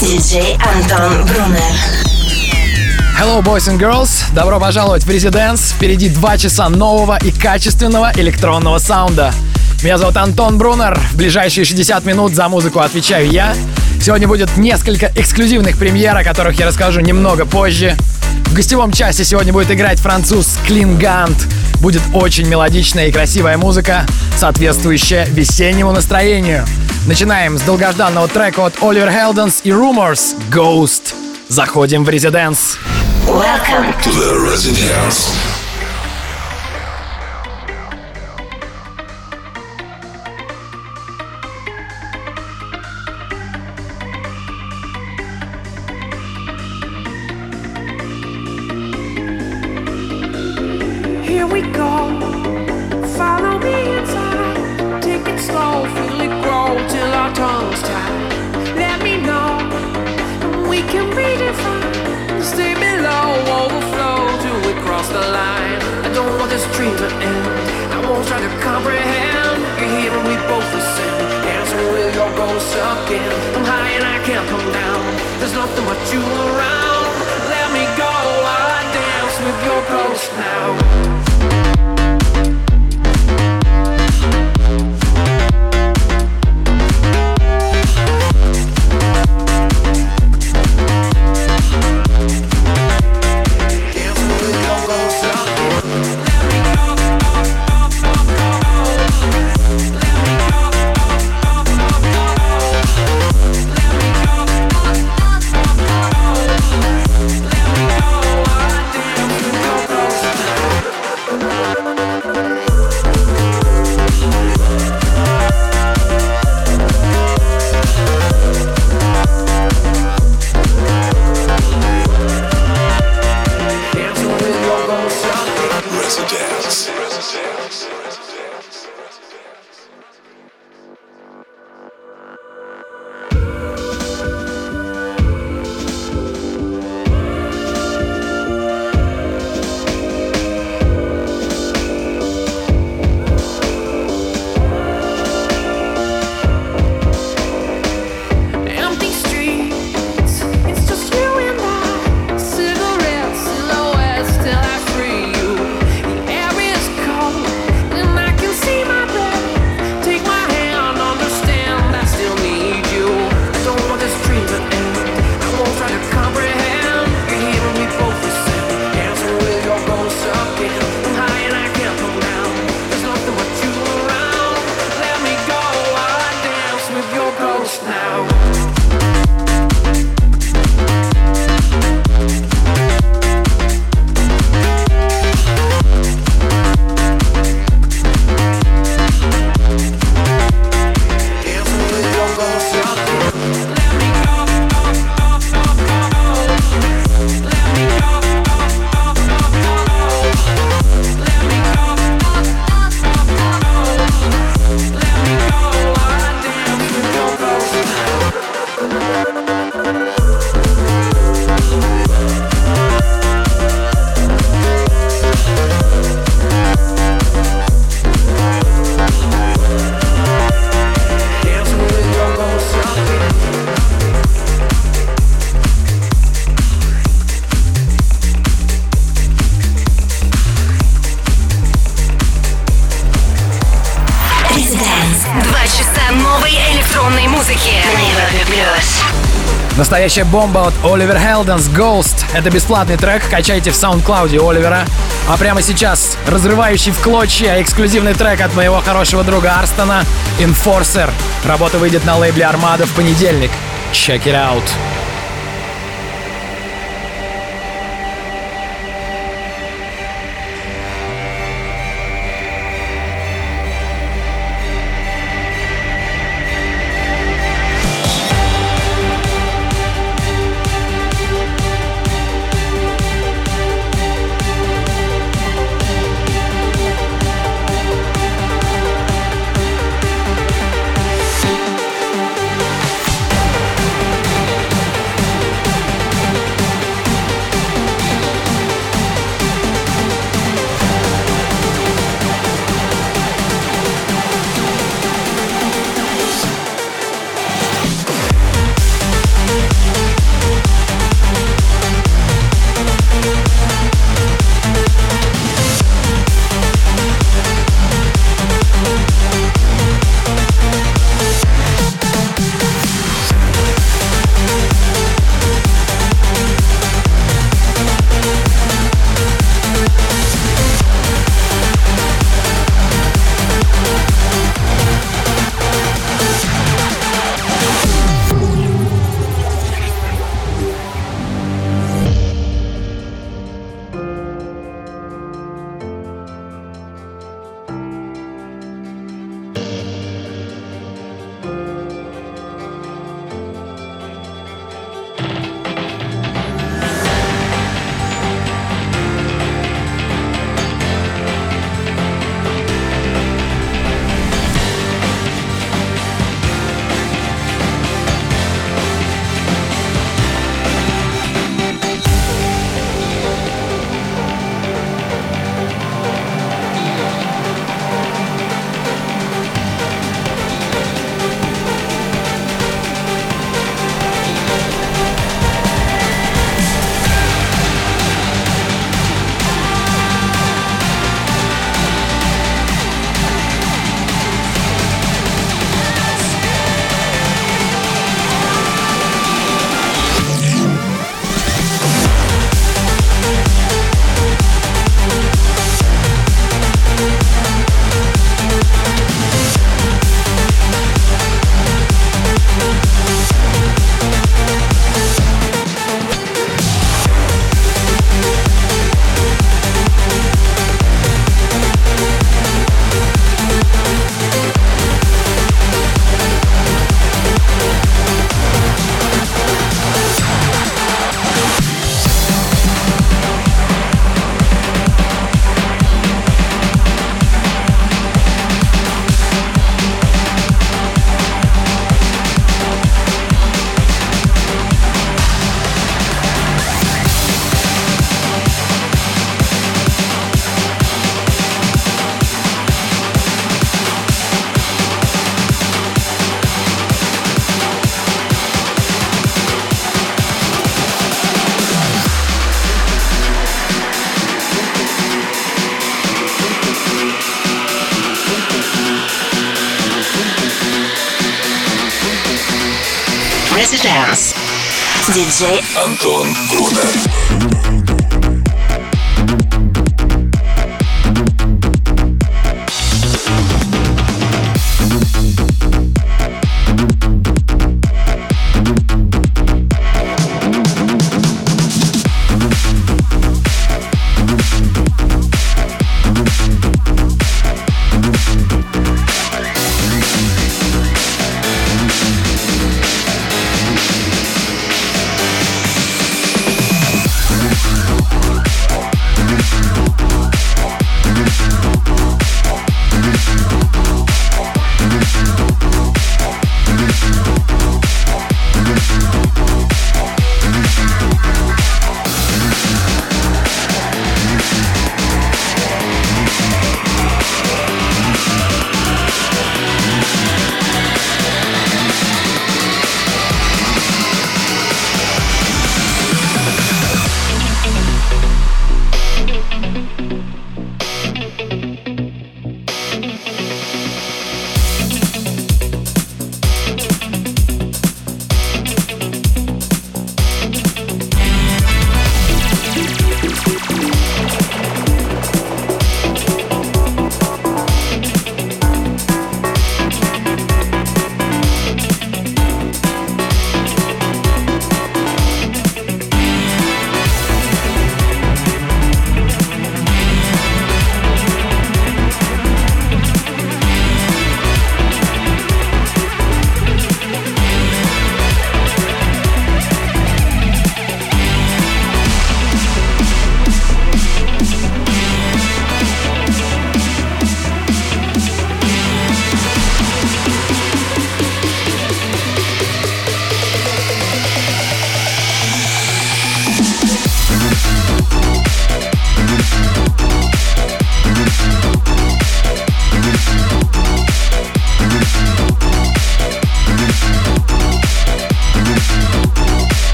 Диджей Антон Брунер. Hello, boys and girls! Добро пожаловать в Residence. Впереди два часа нового и качественного электронного саунда. Меня зовут Антон Брунер. В ближайшие 60 минут за музыку отвечаю я. Сегодня будет несколько эксклюзивных премьер, о которых я расскажу немного позже. В гостевом часе сегодня будет играть француз Клингант. Будет очень мелодичная и красивая музыка, соответствующая весеннему настроению. Начинаем с долгожданного трека от Оливер Хелденс и Rumors «Ghost». Заходим в резиденс. Welcome to the Residence. dream to end. I won't try to comprehend. You're here and we both ascend. Dancing with your ghost again. I'm high and I can't come down. There's nothing but you around. Let me go. I dance with your ghost now. Настоящая бомба от Оливер Хелденс Ghost. Это бесплатный трек, качайте в SoundCloud Оливера. А прямо сейчас разрывающий в клочья эксклюзивный трек от моего хорошего друга Арстона Enforcer. Работа выйдет на лейбле Армада в понедельник. Check it out. Диджей Антон Брунер.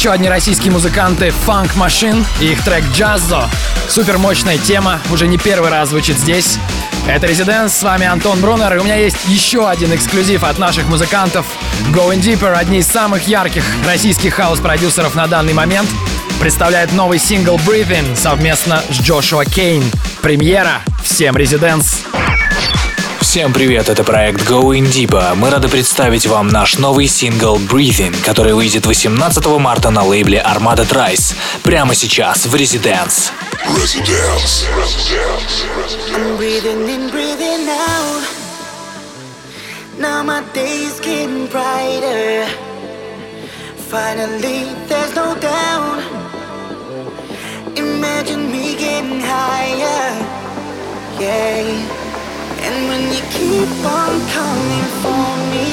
Еще одни российские музыканты Funk Machine и их трек Джаззо. Супер мощная тема, уже не первый раз звучит здесь. Это Резиденс, с вами Антон Брунер, и у меня есть еще один эксклюзив от наших музыкантов. Going Deeper, одни из самых ярких российских хаос-продюсеров на данный момент, представляет новый сингл Breathing совместно с Джошуа Кейн. Премьера. Всем Резиденс. Всем привет, это проект Going Deep. Мы рады представить вам наш новый сингл Breathing, который выйдет 18 марта на лейбле Armada Trice. Прямо сейчас в Residence. Residence. I'm breathing in, breathing out. Now my day's getting brighter. Finally, there's no doubt. Imagine me getting higher. Yeah. And when you keep on calling for me,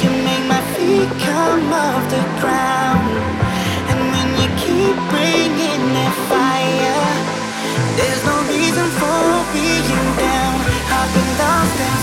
you make my feet come off the ground. And when you keep bringing that fire, there's no reason for being down. I've been lost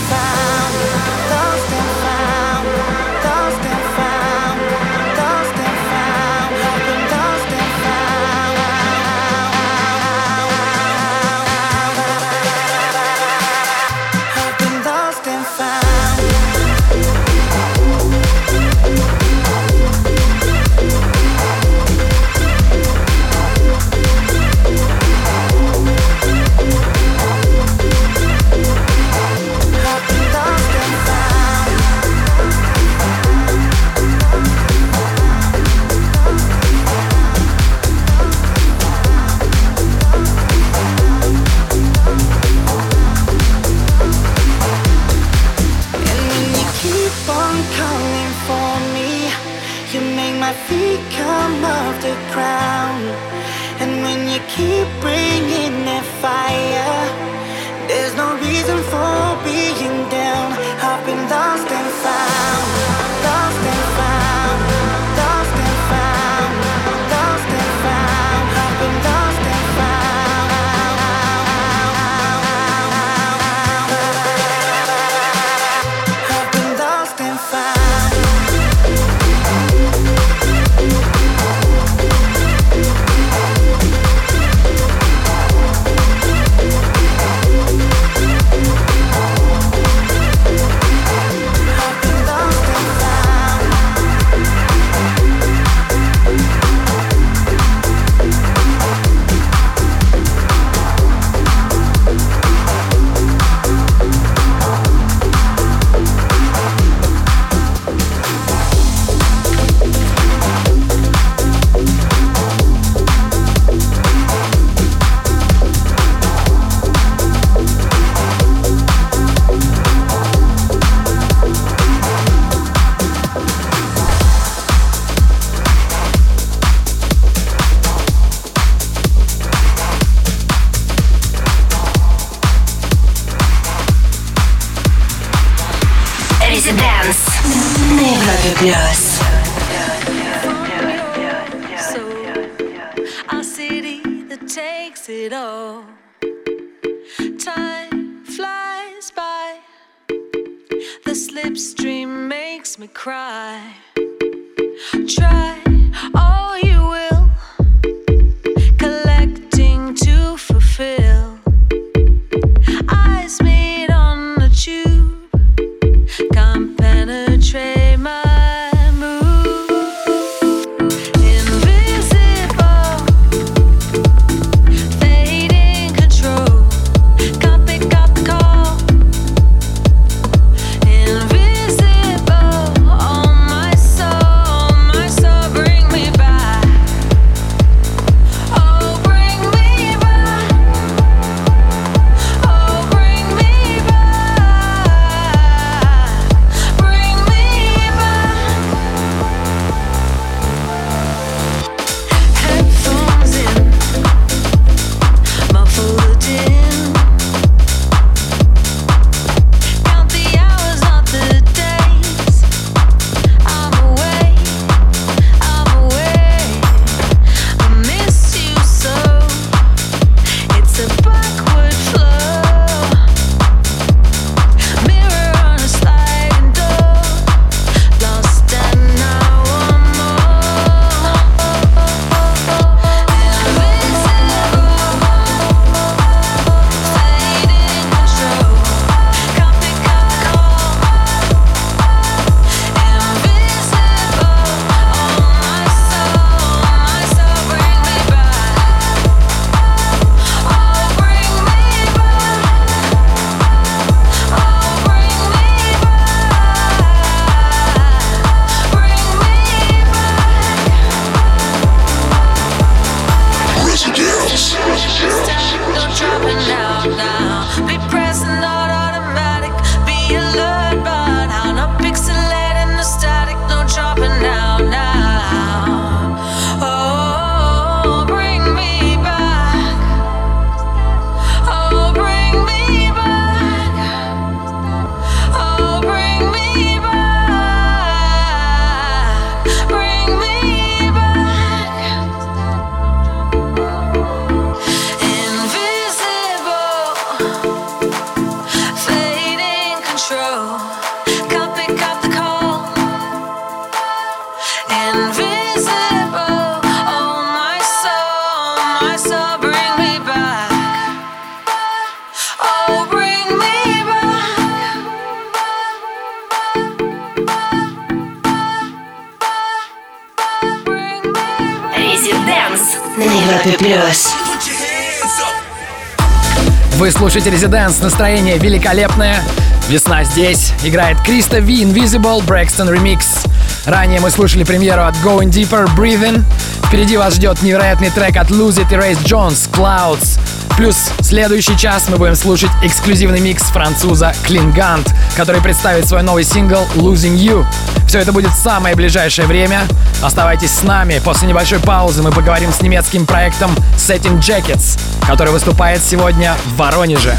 слушаете Резиденс, настроение великолепное. Весна здесь. Играет Криста V Invisible Braxton Remix. Ранее мы слушали премьеру от Going Deeper Breathing. Впереди вас ждет невероятный трек от Lose It и Race Jones Clouds. Плюс следующий час мы будем слушать эксклюзивный микс француза Клингант, который представит свой новый сингл Losing You. Все это будет в самое ближайшее время. Оставайтесь с нами. После небольшой паузы мы поговорим с немецким проектом Setting Jackets, который выступает сегодня в Воронеже.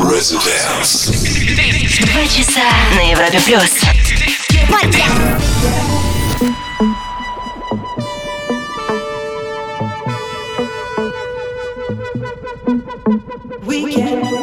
Два часа на Европе плюс. We can.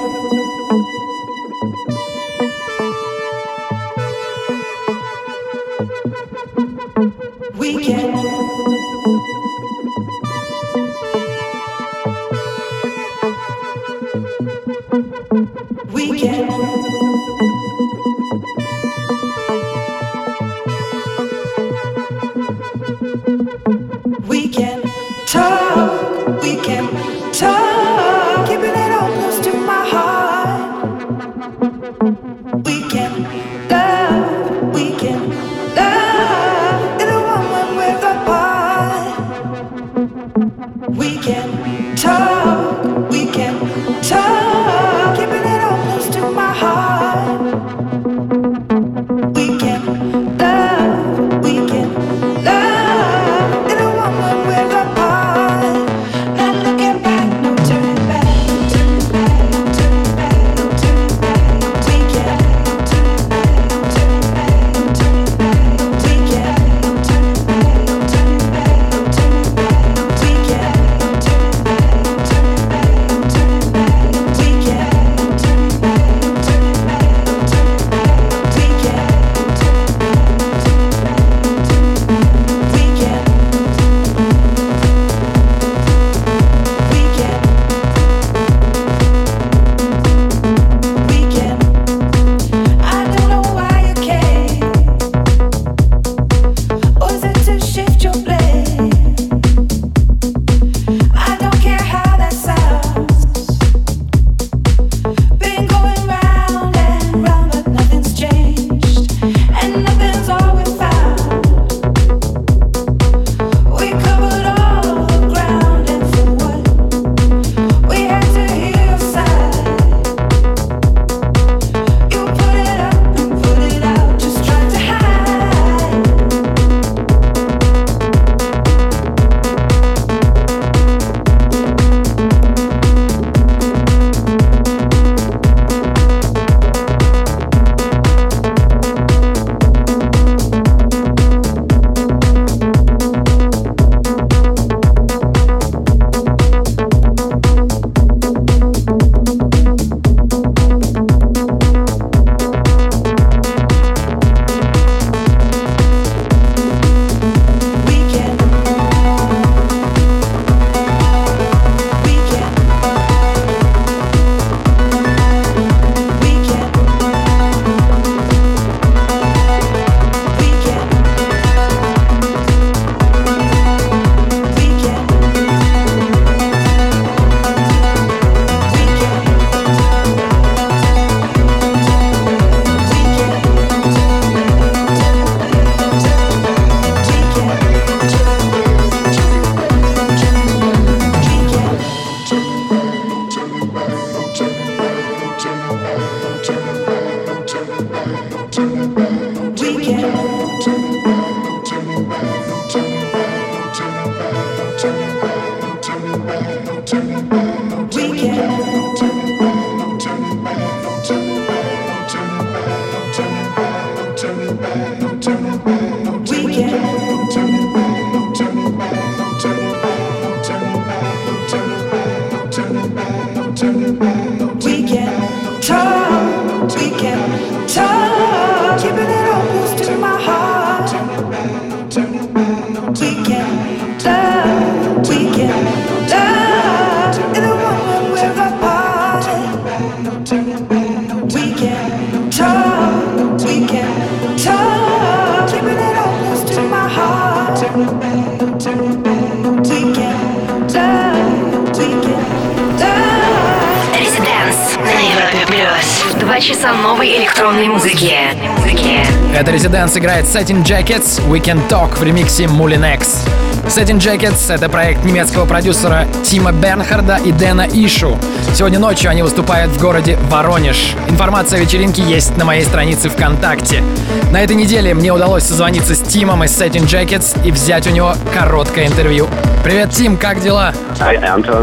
играет Setting Jackets, We Can Talk в ремиксе Mulinex. Setting Jackets — это проект немецкого продюсера Тима Бернхарда и Дэна Ишу. Сегодня ночью они выступают в городе Воронеж. Информация о вечеринке есть на моей странице ВКонтакте. На этой неделе мне удалось созвониться с Тимом из Setting Jackets и взять у него короткое интервью. Привет, Тим, как дела?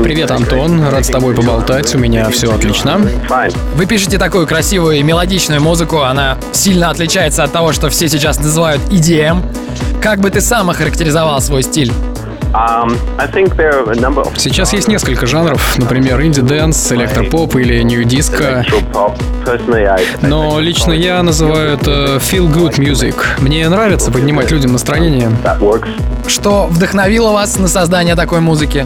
Привет, Антон. Рад с тобой поболтать. У меня все отлично. Вы пишете такую красивую и мелодичную музыку. Она сильно отличается от того, что все сейчас называют EDM. Как бы ты сам охарактеризовал свой стиль? Um, Сейчас есть несколько жанров, например, indie dance, электропоп или nu disco. Но лично я называю это feel-good music. Мне нравится поднимать людям настроение. Что вдохновило вас на создание такой музыки?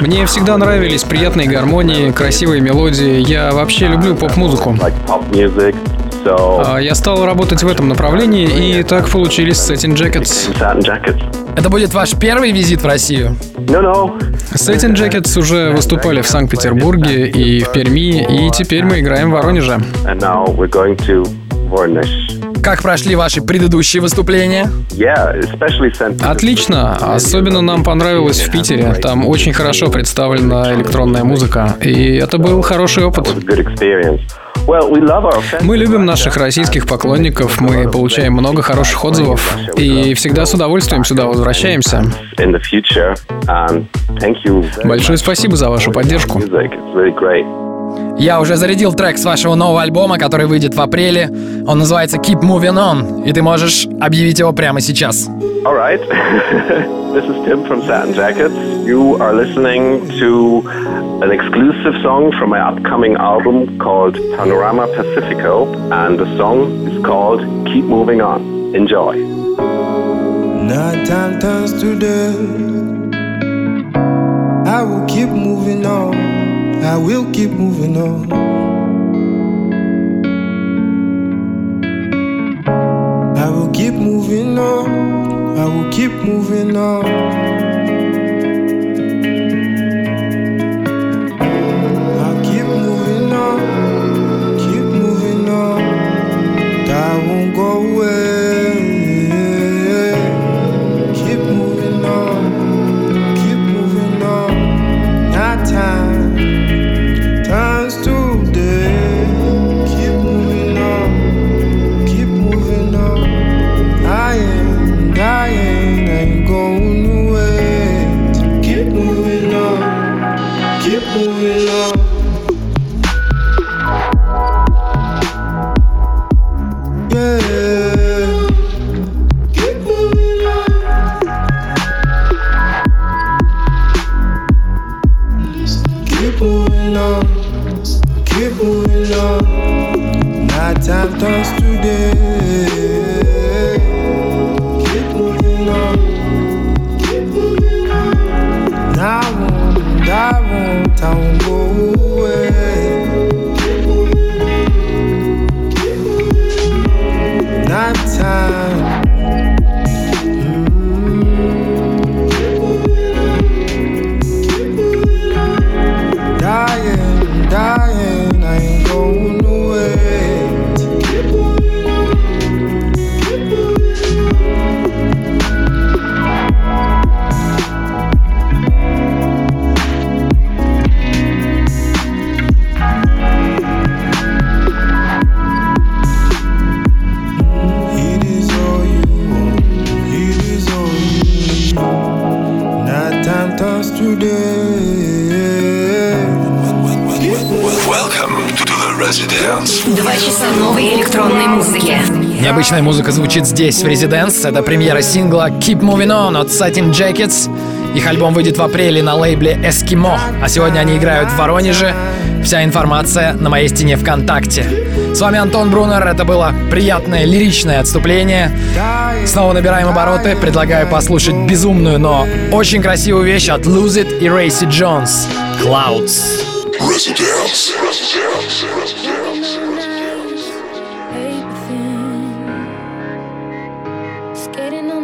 Мне всегда нравились приятные гармонии, красивые мелодии. Я вообще люблю поп-музыку. А, я стал работать в этом направлении, и так получились Satin Jackets. Это будет ваш первый визит в Россию? Satin Jackets уже выступали в Санкт-Петербурге и в Перми, и теперь мы играем в Воронеже. Как прошли ваши предыдущие выступления? Отлично. Особенно нам понравилось в Питере. Там очень хорошо представлена электронная музыка. И это был хороший опыт. Мы любим наших российских поклонников, мы получаем много хороших отзывов и всегда с удовольствием сюда возвращаемся. Большое спасибо за вашу поддержку. Я уже зарядил трек с вашего нового альбома, который выйдет в апреле. Он называется Keep Moving On, и ты можешь объявить его прямо сейчас. Alright. this is Tim from Satin Jackets. You are listening to an exclusive song from my upcoming album called Panorama Pacifico, and the song is called Keep Moving On. Enjoy. Night time turns to day. I will keep moving on. I will keep moving on. Moving on. I will keep moving on. Don't go Необычная музыка звучит здесь, в Residence. Это премьера сингла Keep Moving On от Satin Jackets. Их альбом выйдет в апреле на лейбле «Эскимо», а сегодня они играют в Воронеже. Вся информация на моей стене ВКонтакте. С вами Антон Брунер, это было приятное лиричное отступление. Снова набираем обороты, предлагаю послушать безумную, но очень красивую вещь от Lose It и Рейси Джонс. Clouds. Residence.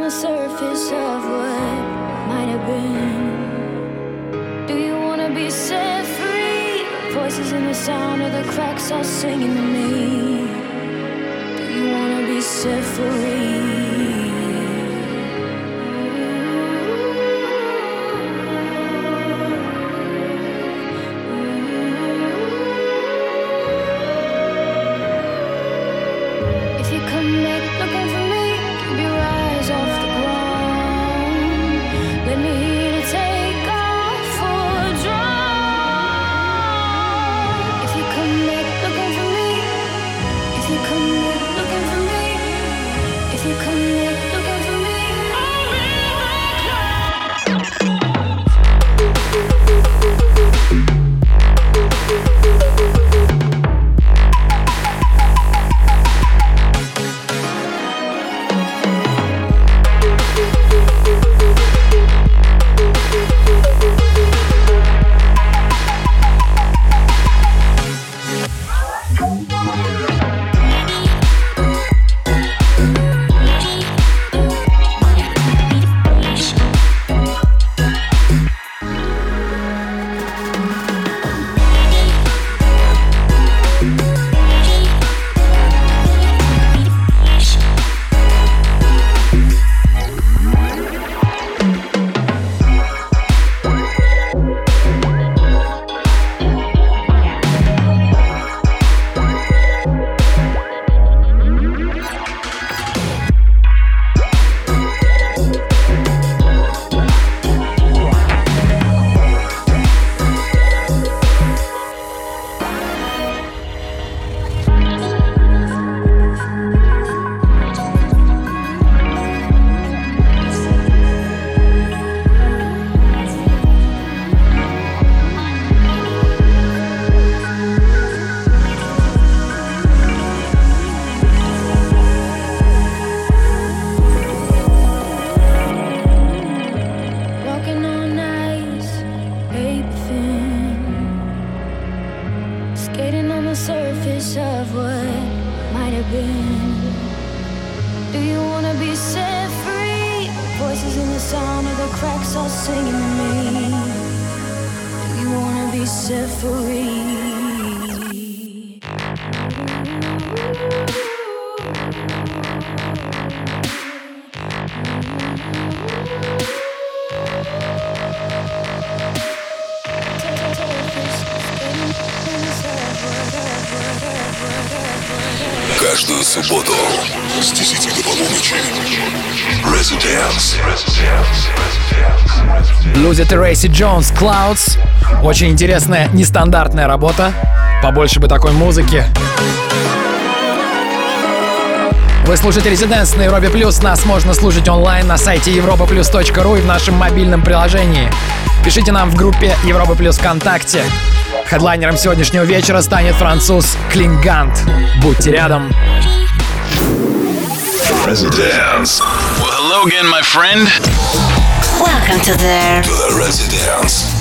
the surface of what might have been. Do you wanna be set free? Voices in the sound of the cracks are singing to me. Do you wanna be set free? Трейси Джонс Clouds. Очень интересная, нестандартная работа. Побольше бы такой музыки. Вы слушаете Резиденс на Европе Плюс. Нас можно слушать онлайн на сайте europaplus.ru и в нашем мобильном приложении. Пишите нам в группе Европа Плюс ВКонтакте. Хедлайнером сегодняшнего вечера станет француз Клингант. Будьте рядом. Residence. Well, hello again, my friend. Welcome to the, to the residence.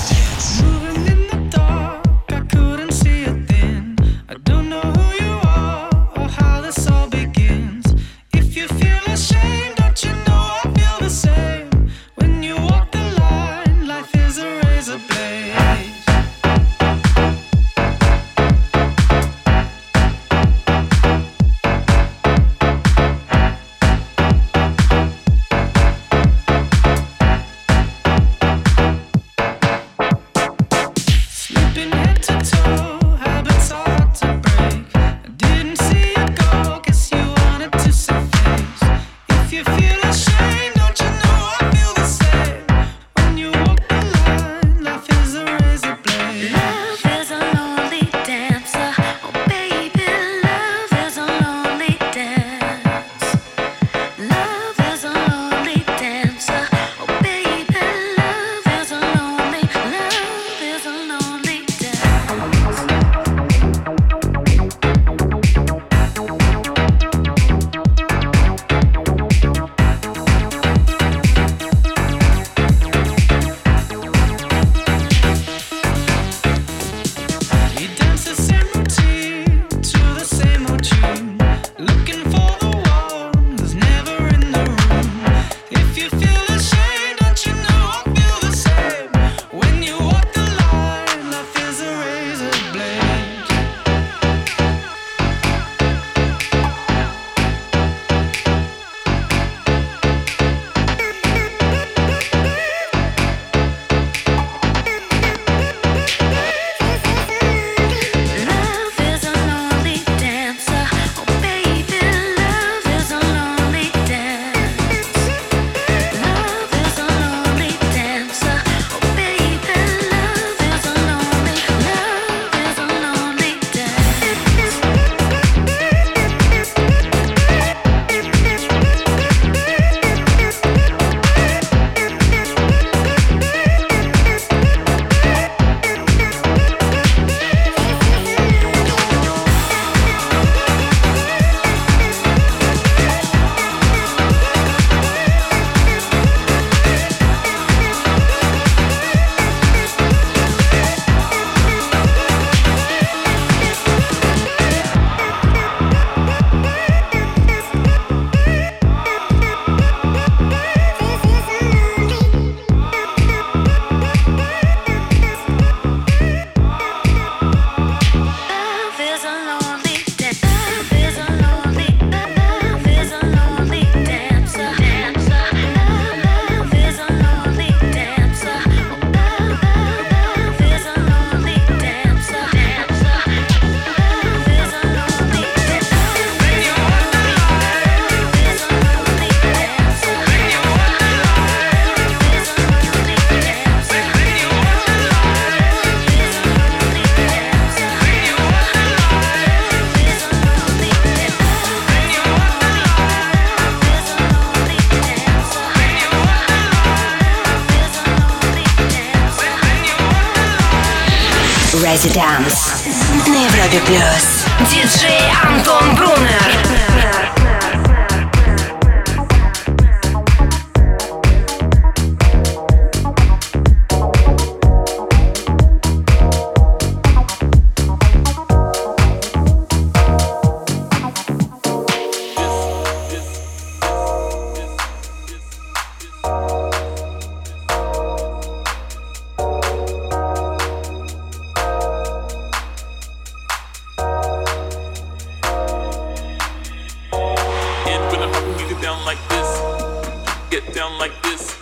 down like this.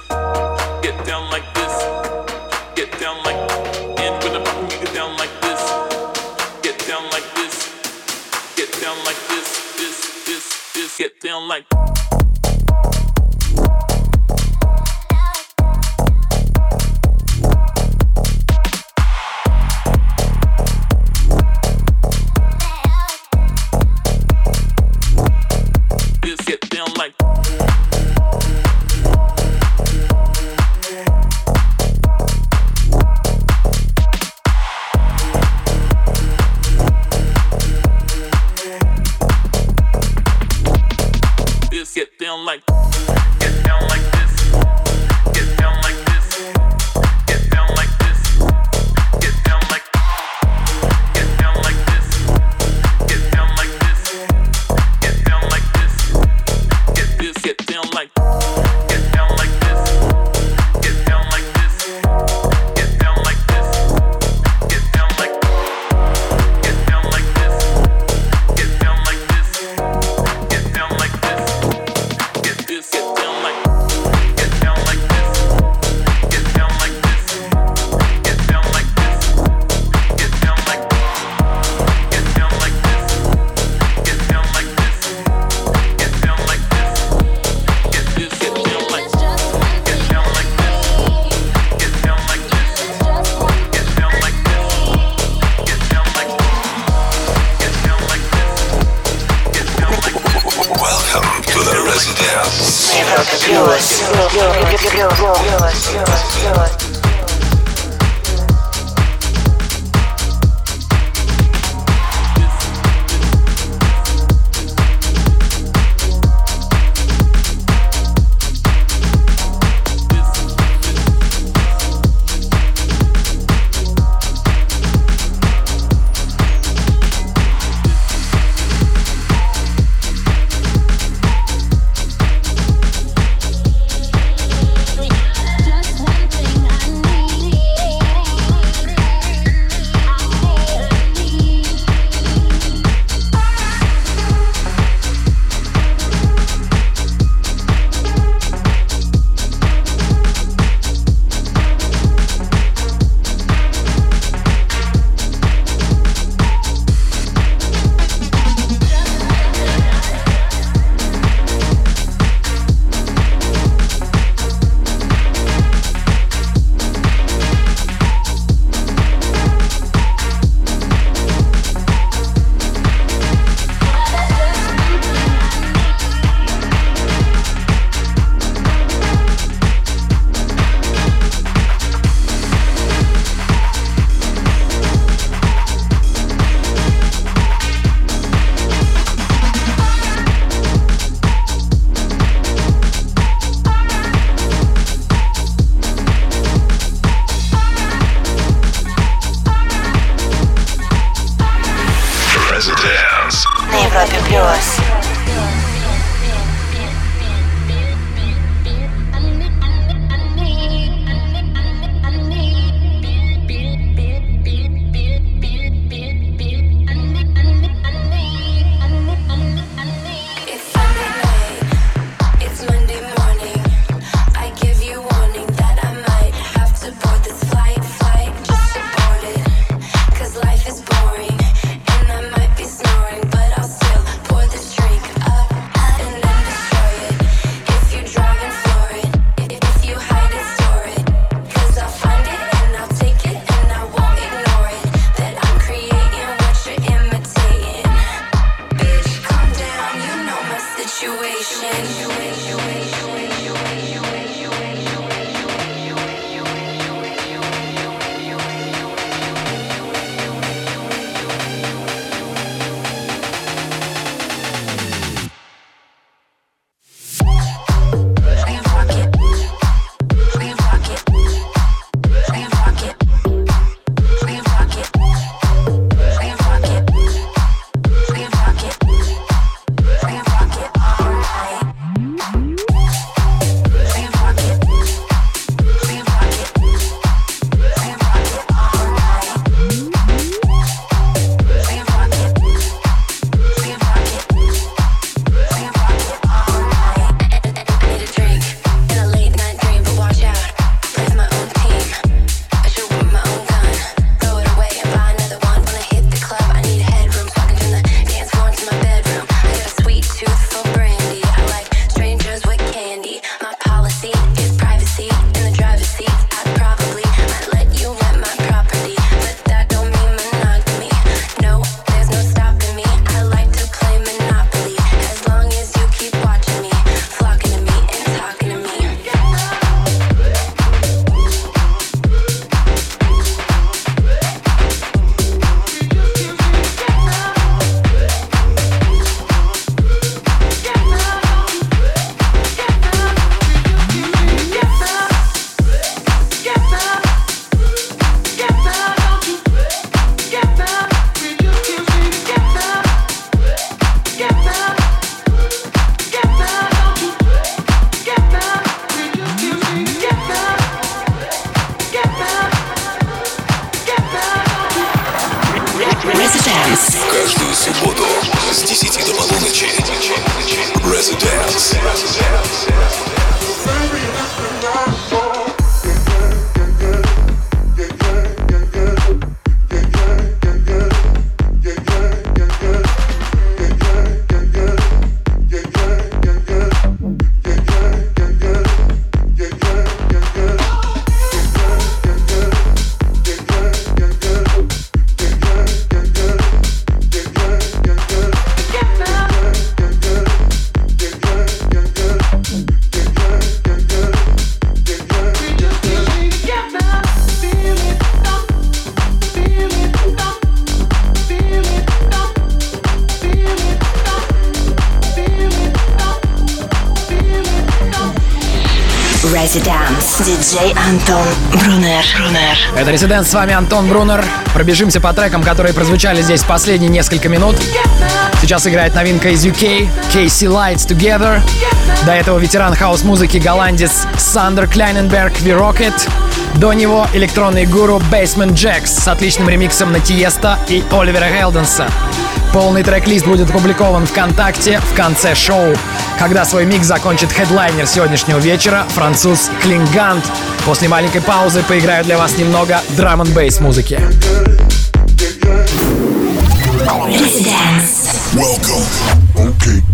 Get down like this. Get down like and when I'm rocking, you get down like this. Get down like this. Get down like this. This this this. Get down like. Брунер. Это Residence, с вами Антон Брунер. Пробежимся по трекам, которые прозвучали здесь последние несколько минут. Сейчас играет новинка из UK, KC Lights, Together. До этого ветеран хаус-музыки голландец Сандер Кляйненберг We Rock It. До него электронный гуру Basement Jaxx с отличным ремиксом на Тиеста и Оливера Хелденса. Полный трек-лист будет опубликован ВКонтакте в конце шоу, когда свой микс закончит хедлайнер сегодняшнего вечера, француз Klingande. После маленькой паузы поиграю для вас немного драм н бейс музыки. Welcome. Okay.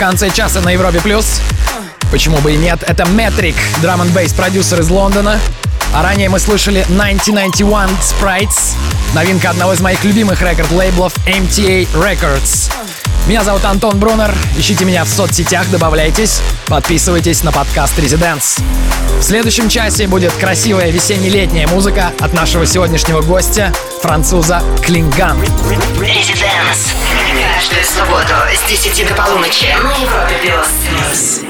Конце часа на Европе+. плюс. Почему бы и нет? Это Metric, драм н бейс продюсер из Лондона. А ранее мы слышали 1991 Sprites, новинка одного из моих любимых рекорд-лейблов MTA Records. Меня зовут Антон Брунер. Ищите меня в соцсетях, добавляйтесь, подписывайтесь на подкаст Residents. В следующем часе будет красивая весенне-летняя музыка от нашего сегодняшнего гостя, француза Клинган. Residents. Каждую субботу с 10 до полуночи на Европе+. плюс.